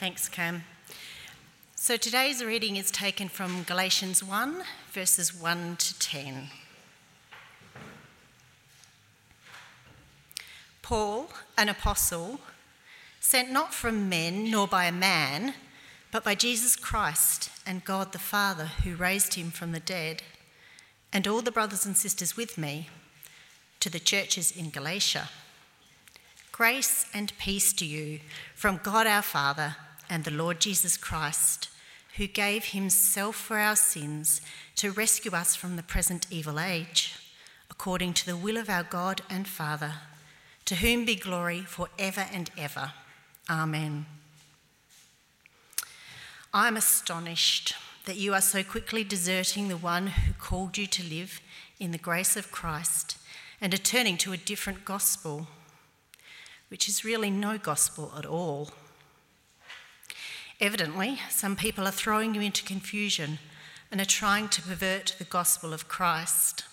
Thanks, Cam. So today's reading is taken from Galatians 1, verses 1 to 10. Paul, an apostle, sent not from men nor by a man, but by Jesus Christ and God the Father who raised him from the dead, and all the brothers and sisters with me, to the churches in Galatia. Grace and peace to you from God our Father and the Lord Jesus Christ, who gave himself for our sins to rescue us from the present evil age, according to the will of our God and Father, to whom be glory for ever and ever. Amen. I am astonished that you are so quickly deserting the one who called you to live in the grace of Christ and are turning to a different gospel, which is really no gospel at all. Evidently, some people are throwing you into confusion and are trying to pervert the gospel of Christ.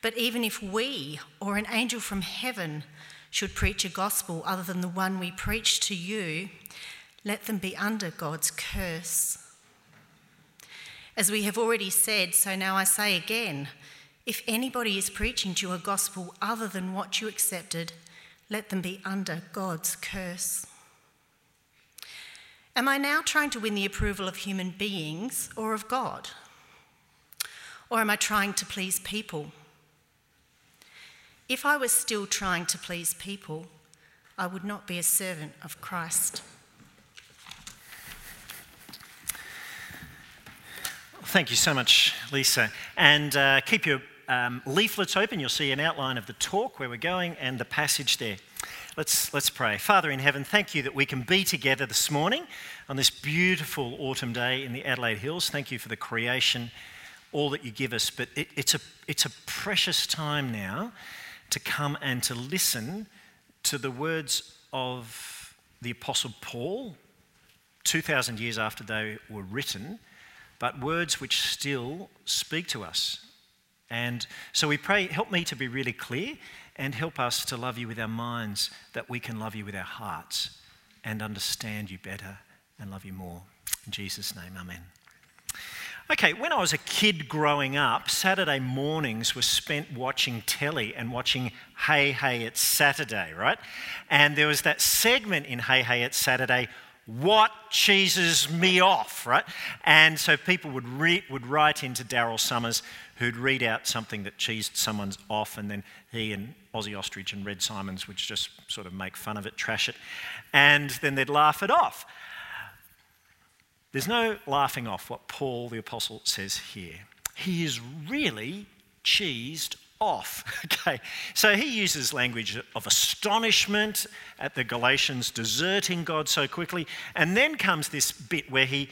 But even if we or an angel from heaven should preach a gospel other than the one we preach to you, let them be under God's curse. As we have already said, so now I say again if anybody is preaching to you a gospel other than what you accepted, let them be under God's curse. Am I now trying to win the approval of human beings or of God? Or am I trying to please people? If I was still trying to please people, I would not be a servant of Christ. Thank you so much, Lisa. And uh, keep your um, leaflets open. You'll see an outline of the talk, where we're going, and the passage there. Let's, let's pray. Father in heaven, thank you that we can be together this morning on this beautiful autumn day in the Adelaide Hills. Thank you for the creation, all that you give us. But it, it's, a, it's a precious time now to come and to listen to the words of the Apostle Paul 2,000 years after they were written, but words which still speak to us. And so we pray, help me to be really clear and help us to love you with our minds, that we can love you with our hearts and understand you better and love you more. In Jesus' name, amen. Okay, when I was a kid growing up, Saturday mornings were spent watching telly and watching Hey Hey It's Saturday, right? And there was that segment in Hey Hey It's Saturday, What Cheeses Me Off, right? And so people would, re- would write into Daryl Somers who'd read out something that cheesed someone's off, and then he and Ossie Ostrich and Red Symons would just sort of make fun of it, trash it, and then they'd laugh it off. There's no laughing off what Paul the Apostle says here. He is really cheesed off. Okay, so he uses language of astonishment at the Galatians deserting God so quickly, and then comes this bit where he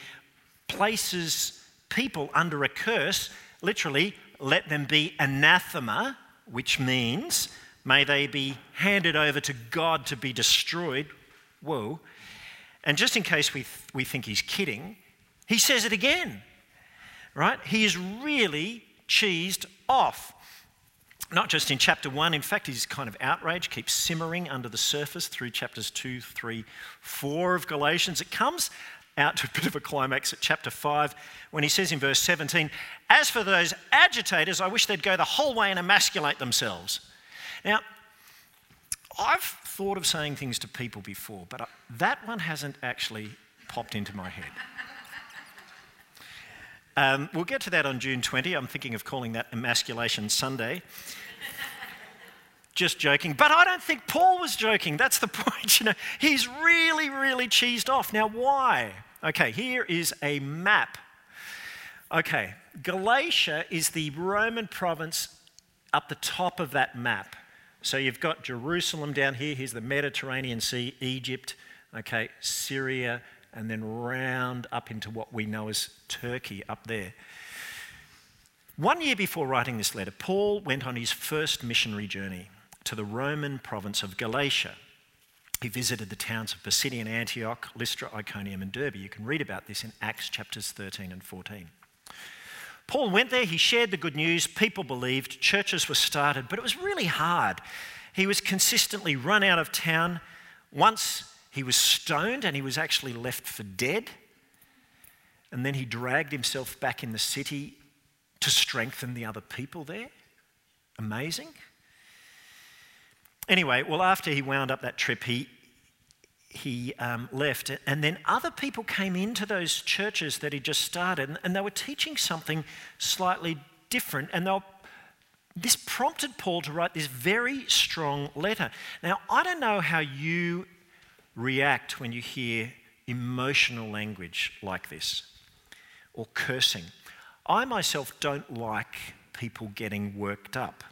places people under a curse literally, let them be anathema, which means may they be handed over to God to be destroyed. Whoa. And just in case we, th- we think he's kidding, he says it again, right? He is really cheesed off. Not just in chapter one, in fact, his kind of outrage keeps simmering under the surface through chapters two, three, four of Galatians. It comes out to a bit of a climax at chapter 5 when he says in verse 17, As for those agitators, I wish they'd go the whole way and emasculate themselves. Now, I've thought of saying things to people before, but uh, that one hasn't actually popped into my head. Um, we'll get to that on June 20. I'm thinking of calling that Emasculation Sunday. Just joking. But I don't think Paul was joking. That's the point. You know, he's really, really cheesed off. Now, why? Okay, here is a map. Okay, Galatia is the Roman province up the top of that map. So you've got Jerusalem down here. Here's the Mediterranean Sea, Egypt, okay, Syria, and then round up into what we know as Turkey up there. One year before writing this letter, Paul went on his first missionary journey to the Roman province of Galatia. He visited the towns of Pisidian Antioch, Lystra, Iconium, and Derbe. You can read about this in Acts chapters 13 and 14. Paul went there, he shared the good news, people believed, churches were started, but it was really hard. He was consistently run out of town. Once he was stoned and he was actually left for dead. And then he dragged himself back in the city to strengthen the other people there. Amazing. Anyway, well, after he wound up that trip, he, he um, left. And then other people came into those churches that he just started, and they were teaching something slightly different. And they were, this prompted Paul to write this very strong letter. Now, I don't know how you react when you hear emotional language like this or cursing. I myself don't like people getting worked up.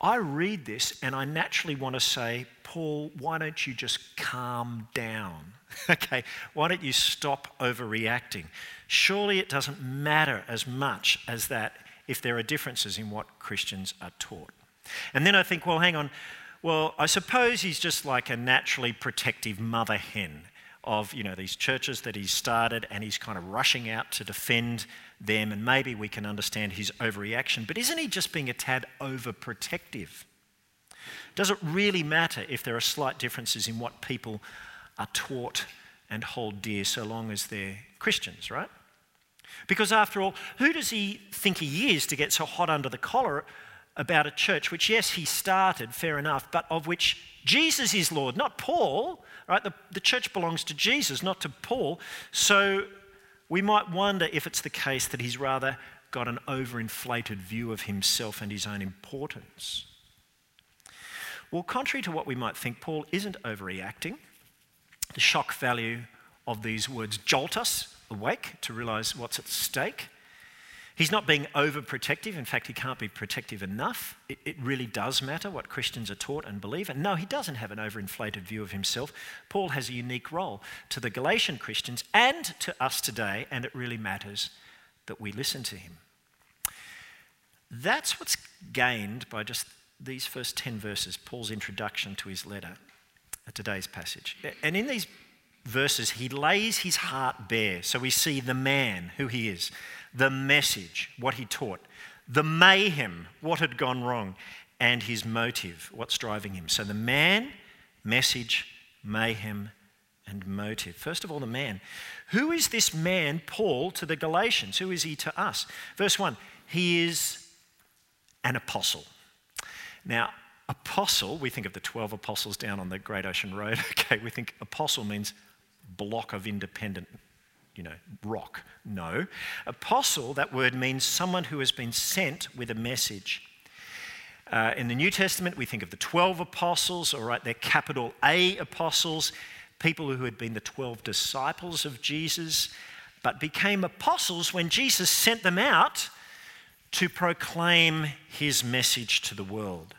I read this and I naturally want to say, Paul, why don't you just calm down? okay, why don't you stop overreacting? Surely it doesn't matter as much as that if there are differences in what Christians are taught. And then I think, well, hang on. Well, I suppose he's just like a naturally protective mother hen of you know these churches that he's started and he's kind of rushing out to defend them and maybe we can understand his overreaction. But isn't he just being a tad overprotective? Does it really matter if there are slight differences in what people are taught and hold dear so long as they're christians right? Because after all who does he think he is to get so hot under the collar about a church which yes he started fair enough but of which jesus is lord not paul Right? The, the church belongs to Jesus, not to Paul. So we might wonder if it's the case that he's rather got an overinflated view of himself and his own importance. Well, contrary to what we might think, Paul isn't overreacting. The shock value of these words jolt us awake to realize what's at stake. He's not being overprotective. In fact, he can't be protective enough. It, it, really does matter what Christians are taught and believe. And no, he doesn't have an overinflated view of himself. Paul has a unique role to the Galatian Christians and to us today, and it really matters that we listen to him. That's what's gained by just these first 10 verses, Paul's introduction to his letter, today's passage. And in these verses, he lays his heart bare. So we see the man, who he is the message, what he taught, the mayhem, what had gone wrong, and his motive, what's driving him. So the man, message, mayhem, and motive. First of all, the man. Who is this man, Paul, to the Galatians? Who is he to us? Verse 1 He is an apostle. Now, apostle, we think of the 12 apostles down on the Great Ocean Road. Okay, we think apostle means block of independent you know, rock. No. Apostle, that word means someone who has been sent with a message. Uh, in the New Testament, we think of the 12 apostles, all right, they're capital A apostles, people who had been the 12 disciples of Jesus, but became apostles when Jesus sent them out to proclaim his message to the world.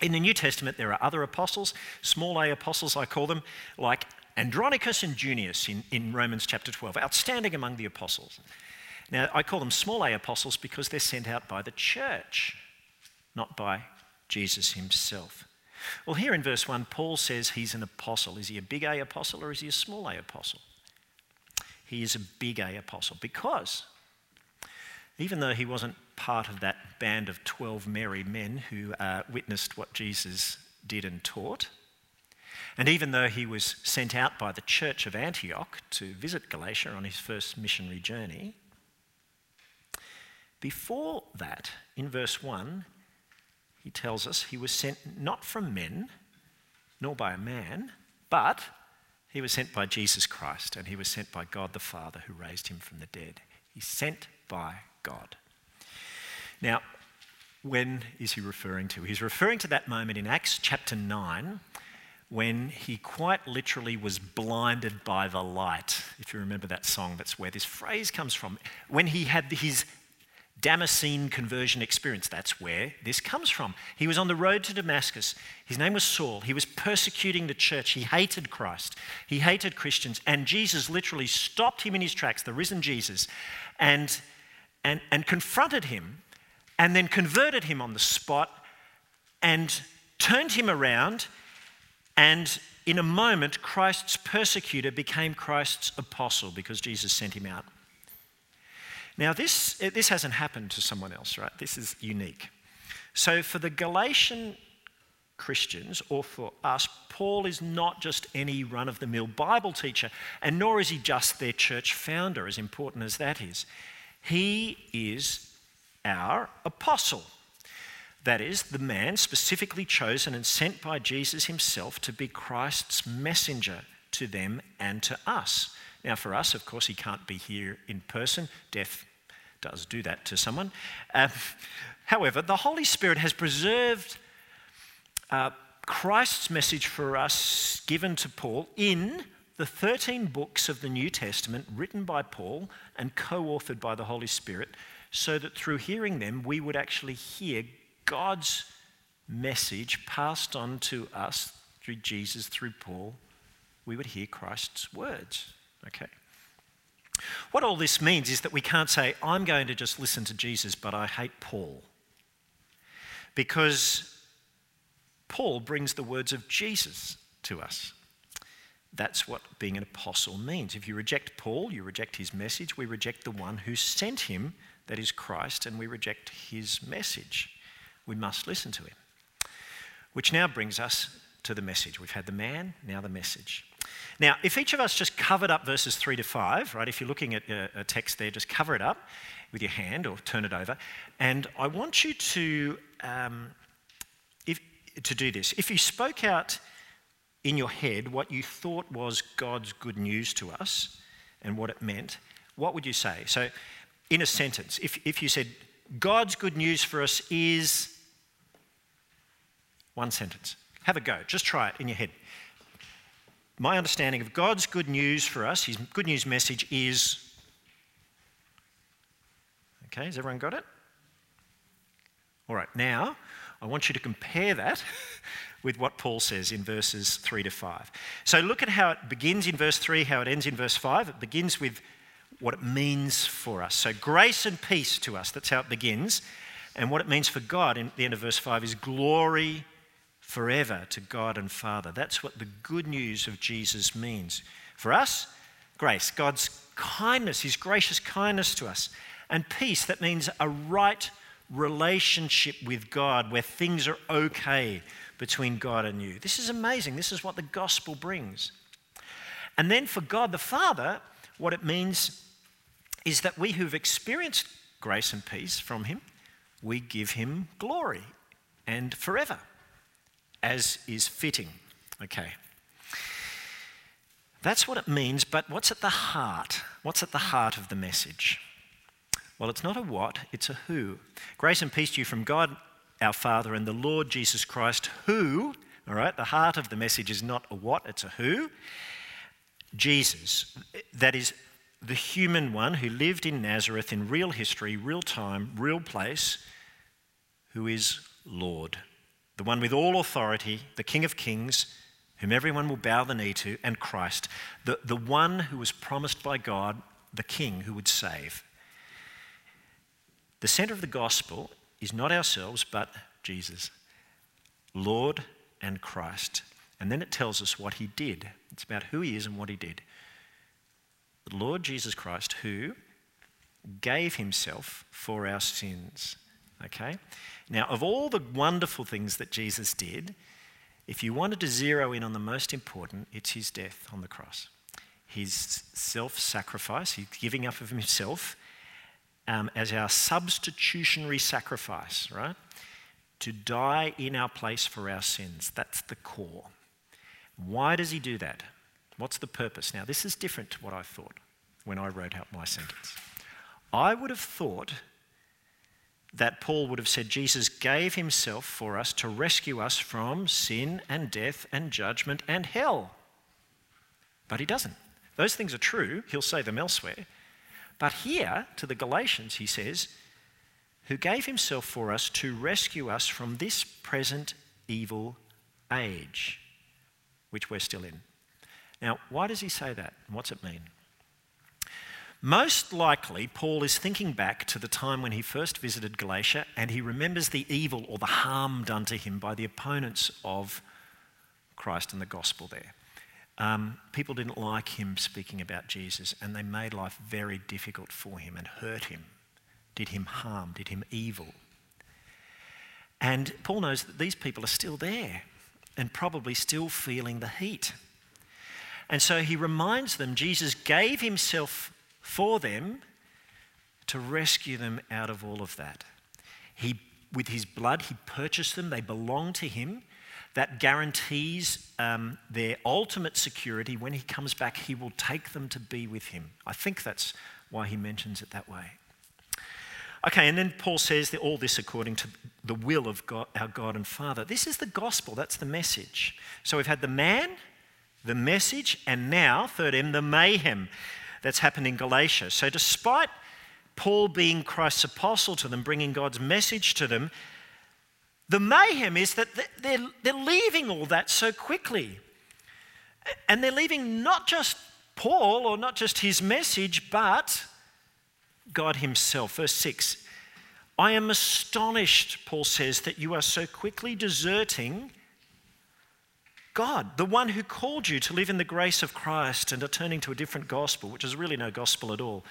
In the New Testament, there are other apostles, small a apostles, I call them, like Andronicus and Junius in, in Romans chapter 12, outstanding among the apostles. Now, I call them small a apostles because they're sent out by the church, not by Jesus himself. Well, here in verse 1, Paul says he's an apostle. Is he a big A apostle or is he a small a apostle? He is a big A apostle because even though he wasn't part of that band of 12 merry men who uh, witnessed what Jesus did and taught, and even though he was sent out by the church of Antioch to visit Galatia on his first missionary journey, before that, in verse 1, he tells us he was sent not from men, nor by a man, but he was sent by Jesus Christ, and he was sent by God the Father who raised him from the dead. He's sent by God. Now, when is he referring to? He's referring to that moment in Acts chapter 9 when he quite literally was blinded by the light. If you remember that song, that's where this phrase comes from. When he had his Damascene conversion experience, that's where this comes from. He was on the road to Damascus. His name was Saul. He was persecuting the church. He hated Christ. He hated Christians. And Jesus literally stopped him in his tracks, the risen Jesus, and, and, and confronted him and then converted him on the spot and turned him around and in a moment, Christ's persecutor became Christ's apostle because Jesus sent him out. Now, this, eh, this hasn't happened to someone else, right? This is unique. So, for the Galatian Christians or for us, Paul is not just any run of the mill Bible teacher, and nor is he just their church founder, as important as that is. He is our apostle. That is, the man specifically chosen and sent by Jesus himself to be Christ's messenger to them and to us. Now, for us, of course, he can't be here in person. Death does do that to someone. Uh, however, the Holy Spirit has preserved uh, Christ's message for us given to Paul in the 13 books of the New Testament written by Paul and co authored by the Holy Spirit, so that through hearing them, we would actually hear God's message passed on to us through Jesus, through Paul. We would hear Christ's words. Okay? What all this means is that we can't say, I'm going to just listen to Jesus, but I hate Paul. Because Paul brings the words of Jesus to us. That's what being an apostle means. If you reject Paul, you reject his message. We reject the one who sent him, that is Christ, and we reject his message. We must listen to him. Which now brings us to the message. We've had the man, now the message. Now, if each of us just covered up verses 3 to 5, right, if you're looking at a text there, just cover it up with your hand or turn it over. And I want you to um, to do this. If you spoke out in your head what you thought was God's good news to us and what it meant, what would you say? So, in a sentence, if, if you said, God's good news for us is one sentence, have a go, just try it in your head. My understanding of God's good news for us, his good news message is. Okay, has everyone got it? All right, now I want you to compare that with what Paul says in verses 3 to 5. So look at how it begins in verse 3, how it ends in verse 5. It begins with what it means for us. So grace and peace to us, that's how it begins. And what it means for God in the end of verse 5 is glory forever to God and Father. That's what the good news of Jesus means. For us, grace, God's kindness, His gracious kindness to us. And peace, that means a right relationship with God where things are okay between God and you. This is amazing. This is what the gospel brings. And then for God the Father, what it means is that we who've experienced grace and peace from Him, we give Him glory and forever, as is fitting. Okay. That's what it means, but what's at the heart? What's at the heart of the message? Well, it's not a what, it's a who. Grace and peace to you from God our Father and the Lord Jesus Christ, who, all right, the heart of the message is not a what, it's a who. Jesus, that is the human one who lived in Nazareth in real history, real time, real place, who is Lord, the one with all authority, the King of kings, whom everyone will bow the knee to, and Christ, the, the one who was promised by God, the King who would save. The centre of the gospel is not ourselves, but Jesus, Lord and Christ. And then it tells us what he did. It's about who he is and what he did. The Lord Jesus Christ, who gave himself for our sins. Okay? Now, of all the wonderful things that Jesus did, if you wanted to zero in on the most important, it's his death on the cross. His self sacrifice, his giving up of himself um, as our substitutionary sacrifice, right? To die in our place for our sins. That's the core. Why does he do that? What's the purpose? Now, this is different to what I thought when I wrote out my sentence. I would have thought that Paul would have said Jesus gave himself for us to rescue us from sin and death and judgment and hell. But he doesn't. Those things are true, he'll say them elsewhere. But here, to the Galatians, he says, who gave himself for us to rescue us from this present evil age, which we're still in. Now, why does he say that? What's it mean? Most likely, Paul is thinking back to the time when he first visited Galatia and he remembers the evil or the harm done to him by the opponents of Christ and the gospel there. Um, people didn't like him speaking about Jesus, and they made life very difficult for him and hurt him, did him harm, did him evil. And Paul knows that these people are still there and probably still feeling the heat. And so he reminds them Jesus gave himself for them to rescue them out of all of that. He, with his blood, he purchased them, they belong to him. That guarantees um, their ultimate security. When he comes back, he will take them to be with him. I think that's why he mentions it that way. Okay, and then Paul says that all this according to the will of God, our God and Father. This is the gospel, that's the message. So we've had the man, the message, and now, third M, the mayhem that's happened in Galatia. So despite Paul being Christ's apostle to them, bringing God's message to them, the mayhem is that they're, they're leaving all that so quickly. And they're leaving not just Paul or not just his message, but God Himself. Verse 6 I am astonished, Paul says, that you are so quickly deserting God, the one who called you to live in the grace of Christ and are turning to a different gospel, which is really no gospel at all.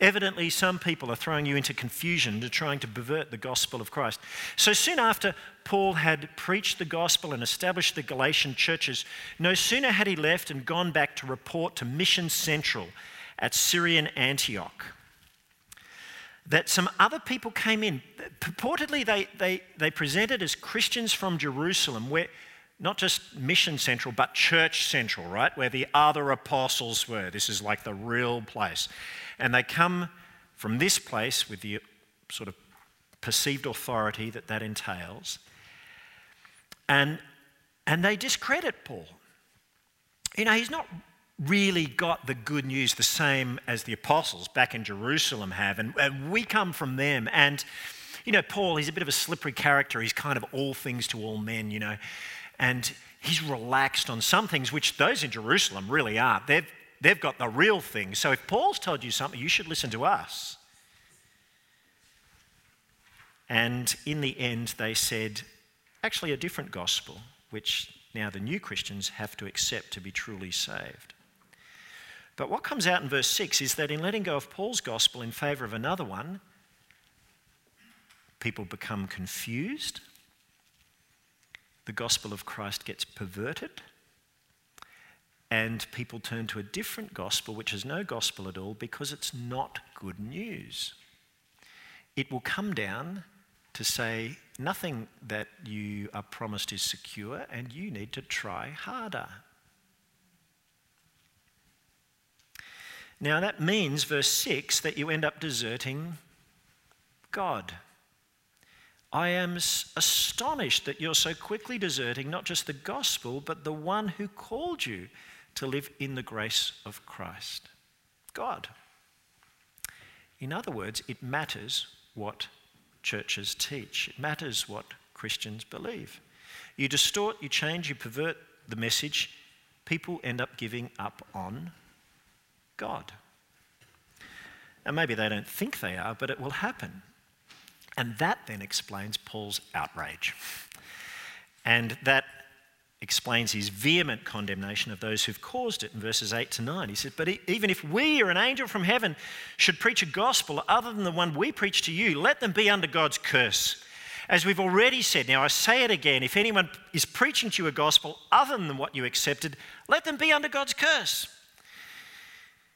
Evidently, some people are throwing you into confusion to trying to pervert the gospel of Christ. So, soon after Paul had preached the gospel and established the Galatian churches, no sooner had he left and gone back to report to Mission Central at Syrian Antioch that some other people came in. Purportedly, they, they, they presented as Christians from Jerusalem, where not just mission central, but church central, right? Where the other apostles were. This is like the real place. And they come from this place with the sort of perceived authority that that entails. And, and they discredit Paul. You know, he's not really got the good news the same as the apostles back in Jerusalem have. And, and, we come from them. And, you know, Paul, he's a bit of a slippery character. He's kind of all things to all men, you know. And he's relaxed on some things, which those in Jerusalem really aren't. They've, they've got the real thing. So if Paul's told you something, you should listen to us. And in the end, they said, actually, a different gospel, which now the new Christians have to accept to be truly saved. But what comes out in verse 6 is that in letting go of Paul's gospel in favour of another one, people become confused, the gospel of Christ gets perverted, and people turn to a different gospel, which is no gospel at all, because it's not good news. It will come down to say, nothing that you are promised is secure, and you need to try harder. Now, that means, verse 6, that you end up deserting God. I am astonished that you're so quickly deserting not just the gospel, but the one who called you to live in the grace of Christ. God. In other words, it matters what churches teach, it matters what Christians believe. You distort, you change, you pervert the message, people end up giving up on God. And maybe they don't think they are, but it will happen. And that then explains Paul's outrage. And that explains his vehement condemnation of those who've caused it in verses 8 to 9. He says, But even if we or an angel from heaven should preach a gospel other than the one we preach to you, let them be under God's curse. As we've already said, now I say it again if anyone is preaching to you a gospel other than what you accepted, let them be under God's curse.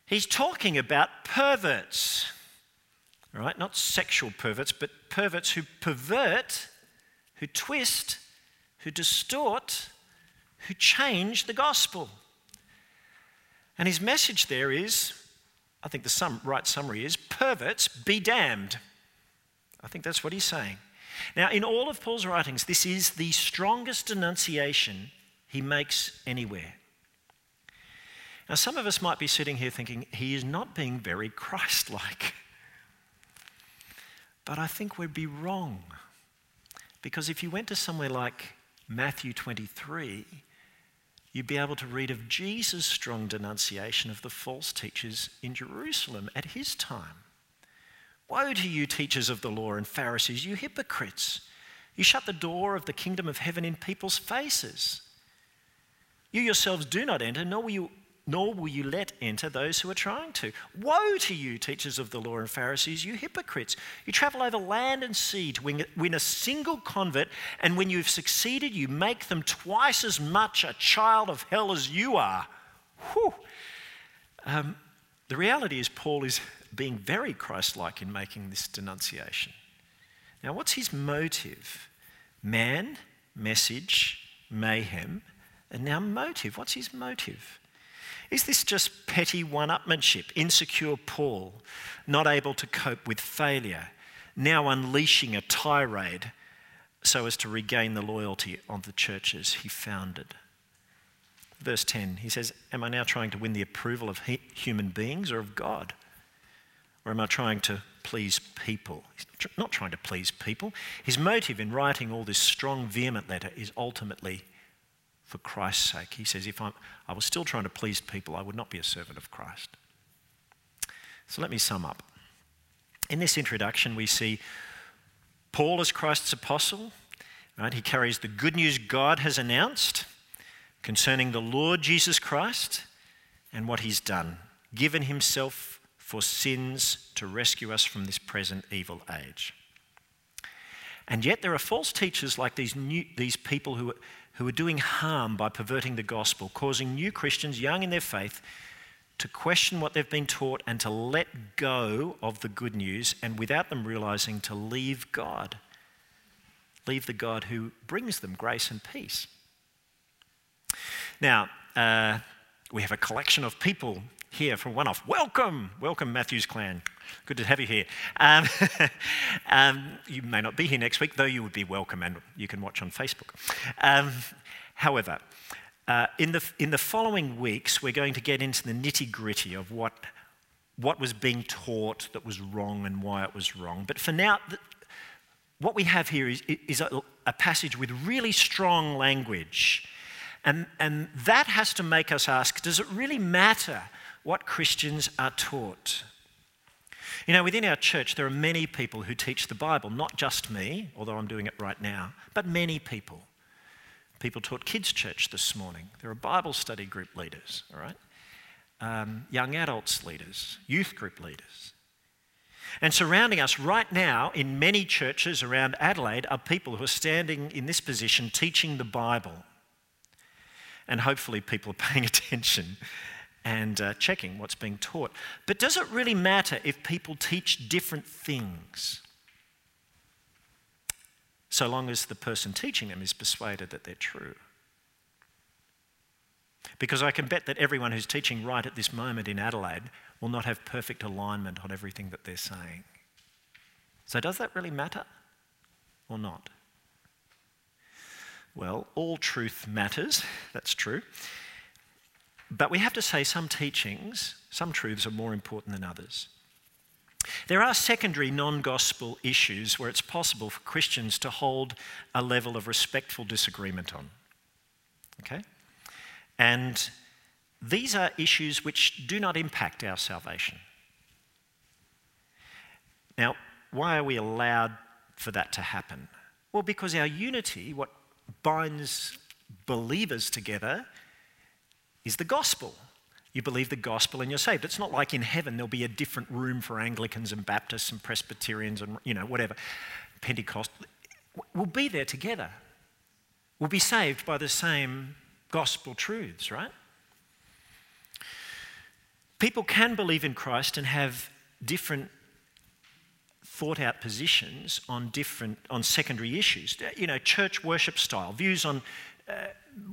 He's talking about perverts, right? Not sexual perverts, but perverts who pervert, who twist, who distort, who change the gospel. And his message there is I think the sum, right summary is perverts be damned. I think that's what he's saying. Now, in all of Paul's writings, this is the strongest denunciation he makes anywhere. Now, some of us might be sitting here thinking, he is not being very Christ like. But I think we'd be wrong. Because if you went to somewhere like Matthew 23, you'd be able to read of Jesus' strong denunciation of the false teachers in Jerusalem at his time. Woe to you, teachers of the law and Pharisees, you hypocrites! You shut the door of the kingdom of heaven in people's faces. You yourselves do not enter, nor will you nor will you let enter those who are trying to. Woe to you, teachers of the law and Pharisees, you hypocrites! You travel over land and sea to win, a single convert, and when you've succeeded, you make them twice as much a child of hell as you are. Um, the reality is, Paul is being very Christ like in making this denunciation. Now, what's his motive? Man, message, mayhem, and now motive. What's his motive? Is this just petty one upmanship, insecure Paul, not able to cope with failure, now unleashing a tirade so as to regain the loyalty of the churches he founded? Verse 10, he says, Am I now trying to win the approval of human beings or of God? Or am I trying to please people? He's not trying to please people. His motive in writing all this strong, vehement letter is ultimately for Christ's sake. He says, If I'm, I was still trying to please people, I would not be a servant of Christ. So let me sum up. In this introduction, we see Paul as Christ's apostle. Right? He carries the good news God has announced concerning the Lord Jesus Christ and what he's done, given himself for sins to rescue us from this present evil age. And yet, there are false teachers like these, new, these people who, who are doing harm by perverting the gospel, causing new Christians, young in their faith, to question what they've been taught and to let go of the good news, and without them realizing, to leave God. Leave the God who brings them grace and peace. Now, uh, we have a collection of people here from One Off. Welcome, welcome, Matthews clan. Good to have you here. Um, um, you may not be here next week, though you would be welcome, and you can watch on Facebook. Um, however, uh, in, the, in the following weeks, we're going to get into the nitty gritty of what, what was being taught that was wrong and why it was wrong. But for now, the, what we have here is, is a, a passage with really strong language. And, and that has to make us ask does it really matter what Christians are taught? You know, within our church, there are many people who teach the Bible, not just me, although I'm doing it right now, but many people. People taught kids' church this morning. There are Bible study group leaders, all right? Um, young adults leaders, youth group leaders. And surrounding us right now in many churches around Adelaide are people who are standing in this position teaching the Bible. And hopefully, people are paying attention and uh, checking what's being taught. But does it really matter if people teach different things? So long as the person teaching them is persuaded that they're true. Because I can bet that everyone who's teaching right at this moment in Adelaide will not have perfect alignment on everything that they're saying. So, does that really matter or not? Well, all truth matters, that's true. But we have to say some teachings, some truths are more important than others. There are secondary non gospel issues where it's possible for Christians to hold a level of respectful disagreement on. Okay? And these are issues which do not impact our salvation. Now, why are we allowed for that to happen? Well, because our unity, what binds believers together, is the gospel. You believe the gospel and you're saved. It's not like in heaven there'll be a different room for Anglicans and Baptists and Presbyterians and, you know, whatever, Pentecost. We'll be there together. We'll be saved by the same gospel truths, right? People can believe in Christ and have different thought out positions on different on secondary issues you know church worship style views on uh,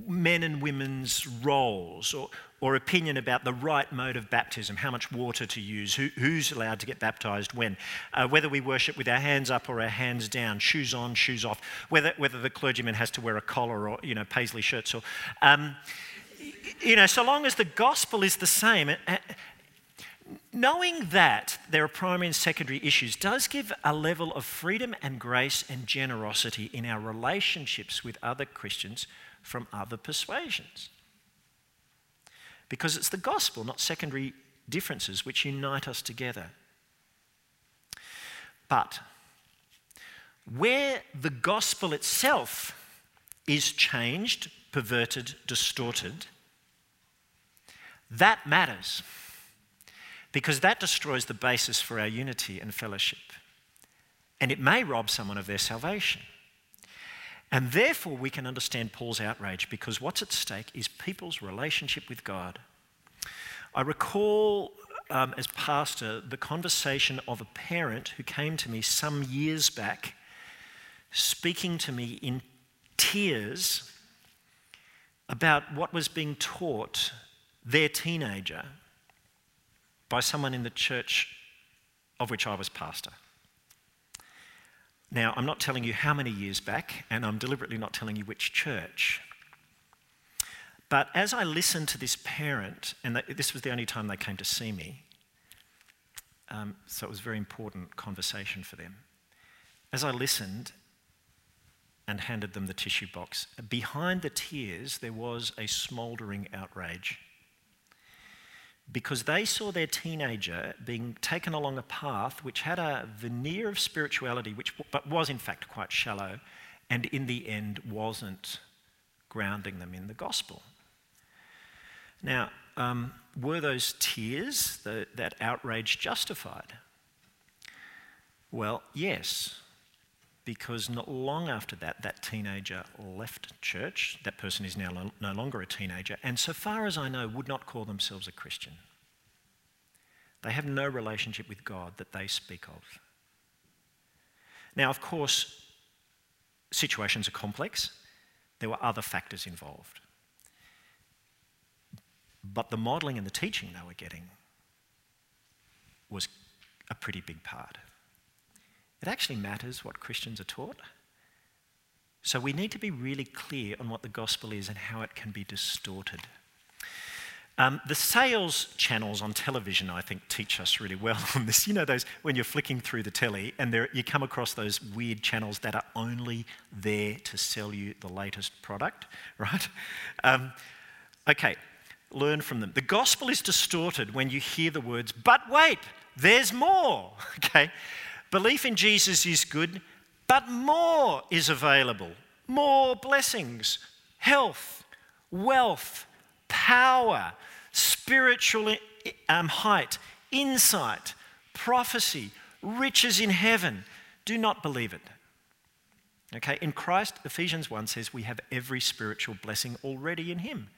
men and women's roles or, or opinion about the right mode of baptism, how much water to use, who, who's allowed to get baptized when, uh, whether we worship with our hands up or our hands down, shoes on, shoes off, whether, whether the clergyman has to wear a collar or, you know, paisley shirts or, um, you know, so long as the gospel is the same, uh, knowing that there are primary and secondary issues does give a level of freedom and grace and generosity in our relationships with other Christians from other persuasions. Because it's the gospel, not secondary differences, which unite us together. But where the gospel itself is changed, perverted, distorted, That matters because that destroys the basis for our unity and fellowship. And it may rob someone of their salvation. And therefore, we can understand Paul's outrage because what's at stake is people's relationship with God. I recall um, as pastor the conversation of a parent who came to me some years back, speaking to me in tears about what was being taught their teenager by someone in the church of which I was pastor. Now, I'm not telling you how many years back, and I'm deliberately not telling you which church. But as I listened to this parent, and this was the only time they came to see me, um, so it was a very important conversation for them. As I listened and handed them the tissue box, behind the tears there was a smouldering outrage because they saw their teenager being taken along a path which had a veneer of spirituality, which but was in fact quite shallow, and in the end wasn't grounding them in the gospel. Now, um, were those tears, the, that outrage, justified? Well, yes, because not long after that, that teenager left church. That person is now no longer a teenager, and so far as I know, would not call themselves a Christian. They have no relationship with God that they speak of. Now, of course, situations are complex. There were other factors involved. But the modelling and the teaching they were getting was a pretty big part. It actually matters what Christians are taught. So we need to be really clear on what the gospel is and how it can be distorted. Um, the sales channels on television, I think, teach us really well on this. You know, those when you're flicking through the telly and there, you come across those weird channels that are only there to sell you the latest product, right? Um, okay, learn from them. The gospel is distorted when you hear the words, but wait, there's more, okay? Belief in Jesus is good, but more is available. More blessings, health, wealth, power, spiritual um, height, insight, prophecy, riches in heaven. Do not believe it. Okay, in Christ, Ephesians 1 says we have every spiritual blessing already in Him.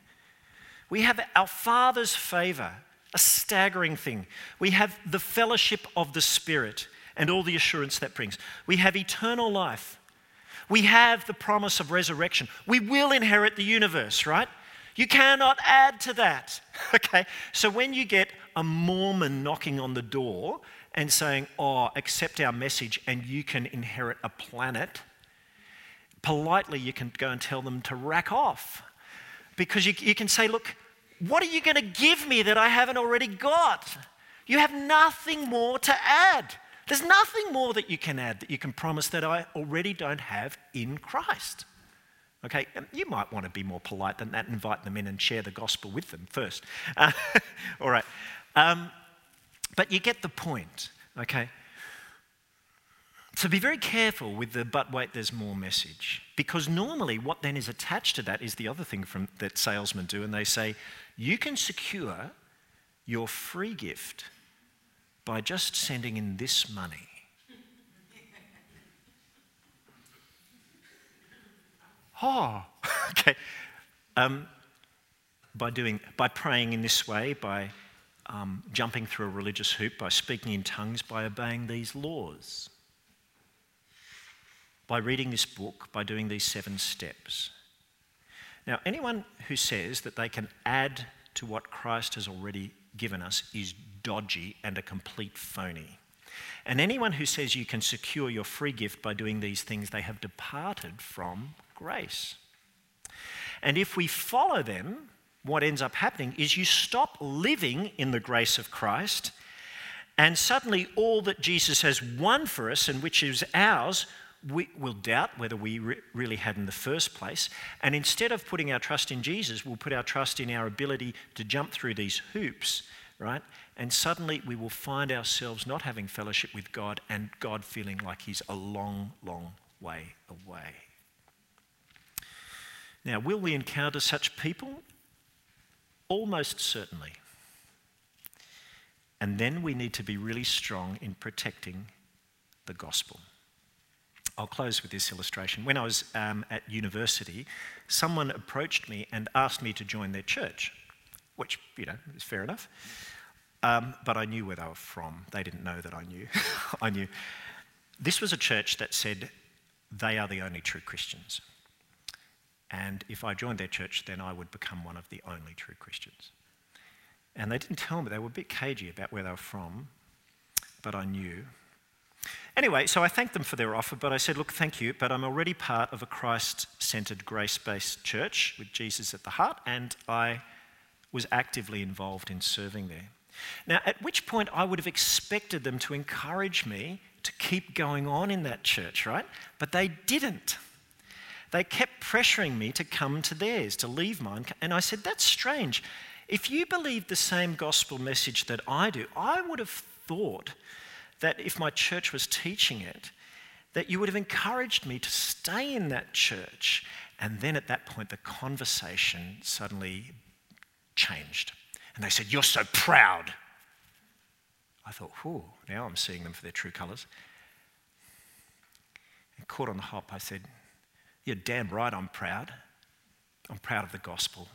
We have our Father's favor, a staggering thing. We have the fellowship of the Spirit and all the assurance that brings. We have eternal life. We have the promise of resurrection. We will inherit the universe, right? You cannot add to that. Okay? So when you get a Mormon knocking on the door and saying, Oh, accept our message and you can inherit a planet, politely you can go and tell them to rack off. Because you, you can say, Look, what are you going to give me that I haven't already got? You have nothing more to add. There's nothing more that you can add that you can promise that I already don't have in Christ. Okay, you might want to be more polite than that, invite them in and share the gospel with them first. All right. Um, but you get the point, okay? So be very careful with the but wait, there's more message. Because normally what then is attached to that is the other thing from, that salesmen do, and they say, you can secure your free gift by just sending in this money. oh, okay. Um, by doing, by praying in this way, by um, jumping through a religious hoop, by speaking in tongues, by obeying these laws, by reading this book, by doing these seven steps. Now, anyone who says that they can add to what Christ has already given us is dodgy and a complete phony. And anyone who says you can secure your free gift by doing these things, they have departed from grace. And if we follow them, what ends up happening is you stop living in the grace of Christ, and suddenly all that Jesus has won for us and which is ours we will doubt whether we re- really had in the first place. And instead of putting our trust in Jesus, we'll put our trust in our ability to jump through these hoops, right? And suddenly we will find ourselves not having fellowship with God and God feeling like He's a long, long way away. Now, will we encounter such people? Almost certainly. And then we need to be really strong in protecting the gospel. I'll close with this illustration. When I was um, at university, someone approached me and asked me to join their church, which, you know, is fair enough. Um, but I knew where they were from. They didn't know that I knew. I knew. This was a church that said they are the only true Christians. And if I joined their church, then I would become one of the only true Christians. And they didn't tell me, they were a bit cagey about where they were from, but I knew. Anyway, so I thanked them for their offer, but I said, Look, thank you, but I'm already part of a Christ centered, grace based church with Jesus at the heart, and I was actively involved in serving there. Now, at which point I would have expected them to encourage me to keep going on in that church, right? But they didn't. They kept pressuring me to come to theirs, to leave mine. And I said, That's strange. If you believe the same gospel message that I do, I would have thought that if my church was teaching it, that you would have encouraged me to stay in that church. And then at that point, the conversation suddenly changed. And they said, You're so proud. I thought, whew, now I'm seeing them for their true colours. And caught on the hop, I said, You're damn right I'm proud. I'm proud of the gospel.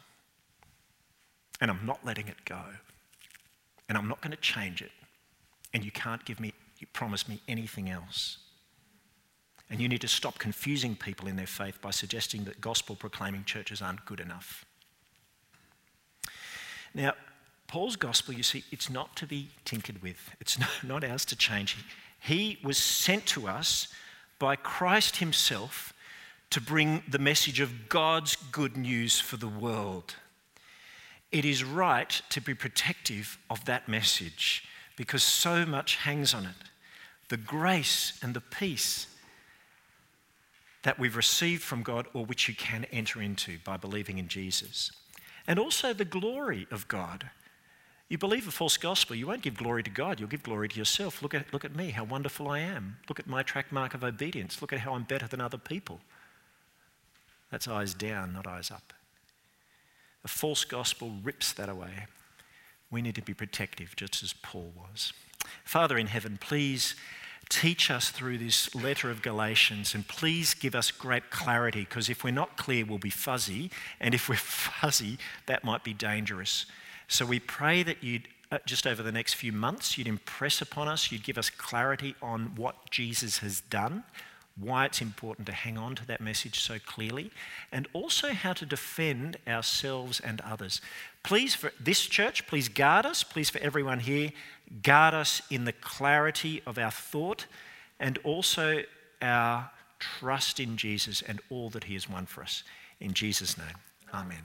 And I'm not letting it go. And I'm not going to change it. And you can't give me, you promise me anything else. And you need to stop confusing people in their faith by suggesting that gospel proclaiming churches aren't good enough. Now, Paul's gospel, you see, it's not to be tinkered with, it's not ours to change. He was sent to us by Christ Himself to bring the message of God's good news for the world. It is right to be protective of that message because so much hangs on it. The grace and the peace that we've received from God or which you can enter into by believing in Jesus. And also the glory of God. You believe a false gospel, you won't give glory to God, you'll give glory to yourself. Look at, look at me, how wonderful I am. Look at my track mark of obedience. Look at how I'm better than other people. That's eyes down, not eyes up. A false gospel rips that away we need to be protective, just as Paul was. Father in heaven, please teach us through this letter of Galatians and please give us great clarity because if we're not clear, we'll be fuzzy. And if we're fuzzy, that might be dangerous. So we pray that you'd, uh, just over the next few months, you'd impress upon us, you'd give us clarity on what Jesus has done, why it's important to hang on to that message so clearly, and also how to defend ourselves and others. Please, for this church, please guard us. Please, for everyone here, guard us in the clarity of our thought and also our trust in Jesus and all that He has won for us. In Jesus' name, Amen.